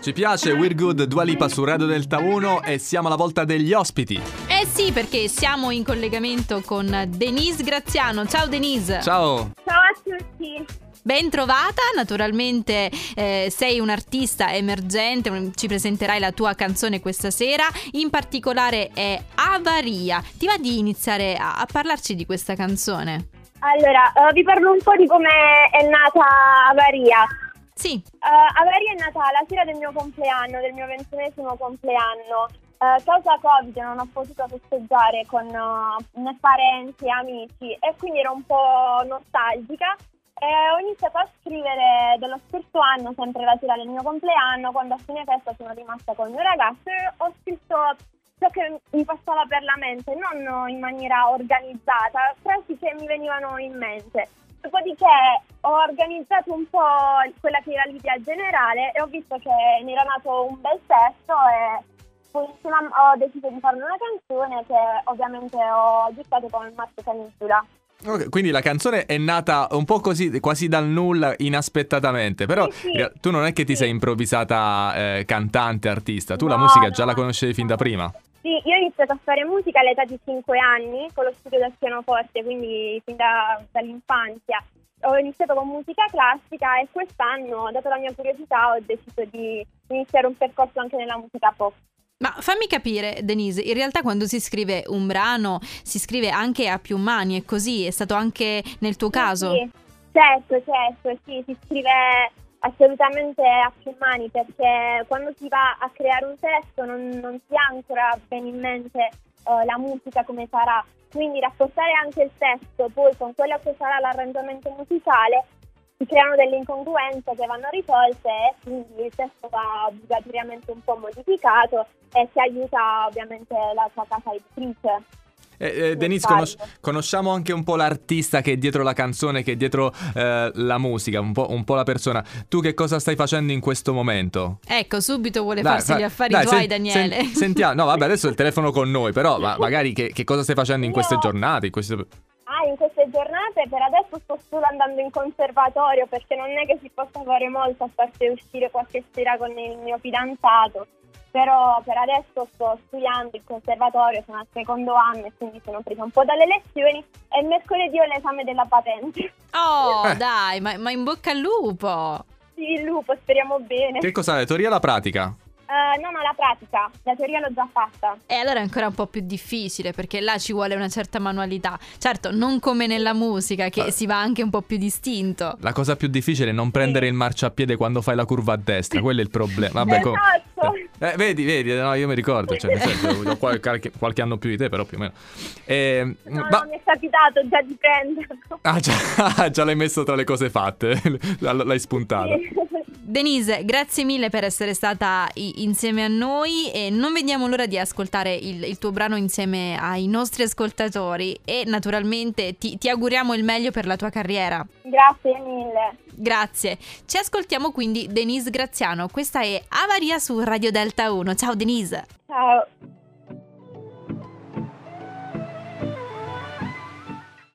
Ci piace We're Good Dua Lipa su Radio Delta 1 e siamo alla volta degli ospiti. Eh sì, perché siamo in collegamento con Denise Graziano. Ciao Denise. Ciao. Ciao a tutti. Ben trovata, naturalmente eh, sei un artista emergente, ci presenterai la tua canzone questa sera, in particolare è Avaria. Ti va di iniziare a, a parlarci di questa canzone? Allora, uh, vi parlo un po' di come è nata Avaria. Sì. Uh, Avaria è nata la sera del mio compleanno, del mio ventunesimo compleanno. Uh, causa Covid non ho potuto festeggiare con uh, né parenti e amici e quindi ero un po' nostalgica e ho iniziato a scrivere dello scorso anno, sempre la sera del mio compleanno, quando a fine festa sono rimasta con il mio ragazzo e ho scritto ciò che mi passava per la mente, non in maniera organizzata, frasi che mi venivano in mente. Dopodiché ho organizzato un po' quella che era l'idea generale e ho visto che ne era nato un bel testo e poi insieme ho deciso di farne una canzone che ovviamente ho aggiustato con Marco Canizzula. Okay, quindi la canzone è nata un po' così, quasi dal nulla, inaspettatamente. Però sì, sì. tu non è che ti sei improvvisata eh, cantante, artista, tu No, la musica già no. la conoscevi fin da prima. Sì, io ho iniziato a fare musica all'età di 5 anni con lo studio del pianoforte, quindi fin da- dall'infanzia. Ho iniziato con musica classica e quest'anno, dato la mia curiosità, ho deciso di iniziare un percorso anche nella musica pop. Ma fammi capire, Denise, in realtà quando si scrive un brano si scrive anche a più mani, è così? È stato anche nel tuo caso? Sì, certo, certo, sì, si scrive assolutamente a più mani perché quando si va a creare un testo non, non si ancora bene in mente eh, la musica come sarà, quindi rapportare anche il testo poi con quello che sarà l'arrangiamento musicale si creano delle incongruenze che vanno risolte e quindi il testo va obbligatoriamente un po' modificato e si aiuta ovviamente la sua casa editrice. Eh, eh, Denise, conos- conosciamo anche un po' l'artista che è dietro la canzone, che è dietro eh, la musica, un po', un po' la persona. Tu che cosa stai facendo in questo momento? Ecco, subito vuole Dai, farsi fa- gli affari dai, tuoi, sen- Daniele. sen- sentiamo, no, vabbè, adesso il telefono con noi, però ma- magari che, che cosa stai facendo in queste Io- giornate? In queste... Ah, in queste giornate per adesso sto solo andando in conservatorio perché non è che si possa fare molto a parte uscire qualche sera con il mio fidanzato. Però per adesso sto studiando in conservatorio, sono al secondo anno e quindi sono presa un po' dalle lezioni e mercoledì ho l'esame della patente. Oh, Eh. dai, ma, ma in bocca al lupo! Sì, il lupo, speriamo bene. Che cos'è? La teoria o la pratica? Eh, no, no, la pratica, la teoria l'ho già fatta. E allora è ancora un po' più difficile perché là ci vuole una certa manualità. Certo, non come nella musica che Ah. si va anche un po' più distinto. La cosa più difficile è non prendere il marciapiede quando fai la curva a destra, quello è il problema. Vabbè, com- Esatto. Eh, vedi, vedi, no, io mi ricordo, cioè, nel senso, ho qualche, qualche anno più di te, però più o meno. Eh, No, ma- mi è capitato già di prenderlo. ah, già, già l'hai messo tra le cose fatte, l'hai spuntata. Sì. Denise, grazie mille per essere stata i- insieme a noi e non vediamo l'ora di ascoltare il, il tuo brano insieme ai nostri ascoltatori e naturalmente ti, ti auguriamo il meglio per la tua carriera. Grazie mille. Grazie. Ci ascoltiamo quindi Denise Graziano. Questa è Avaria su Radio Delta 1. Ciao Denise. Ciao.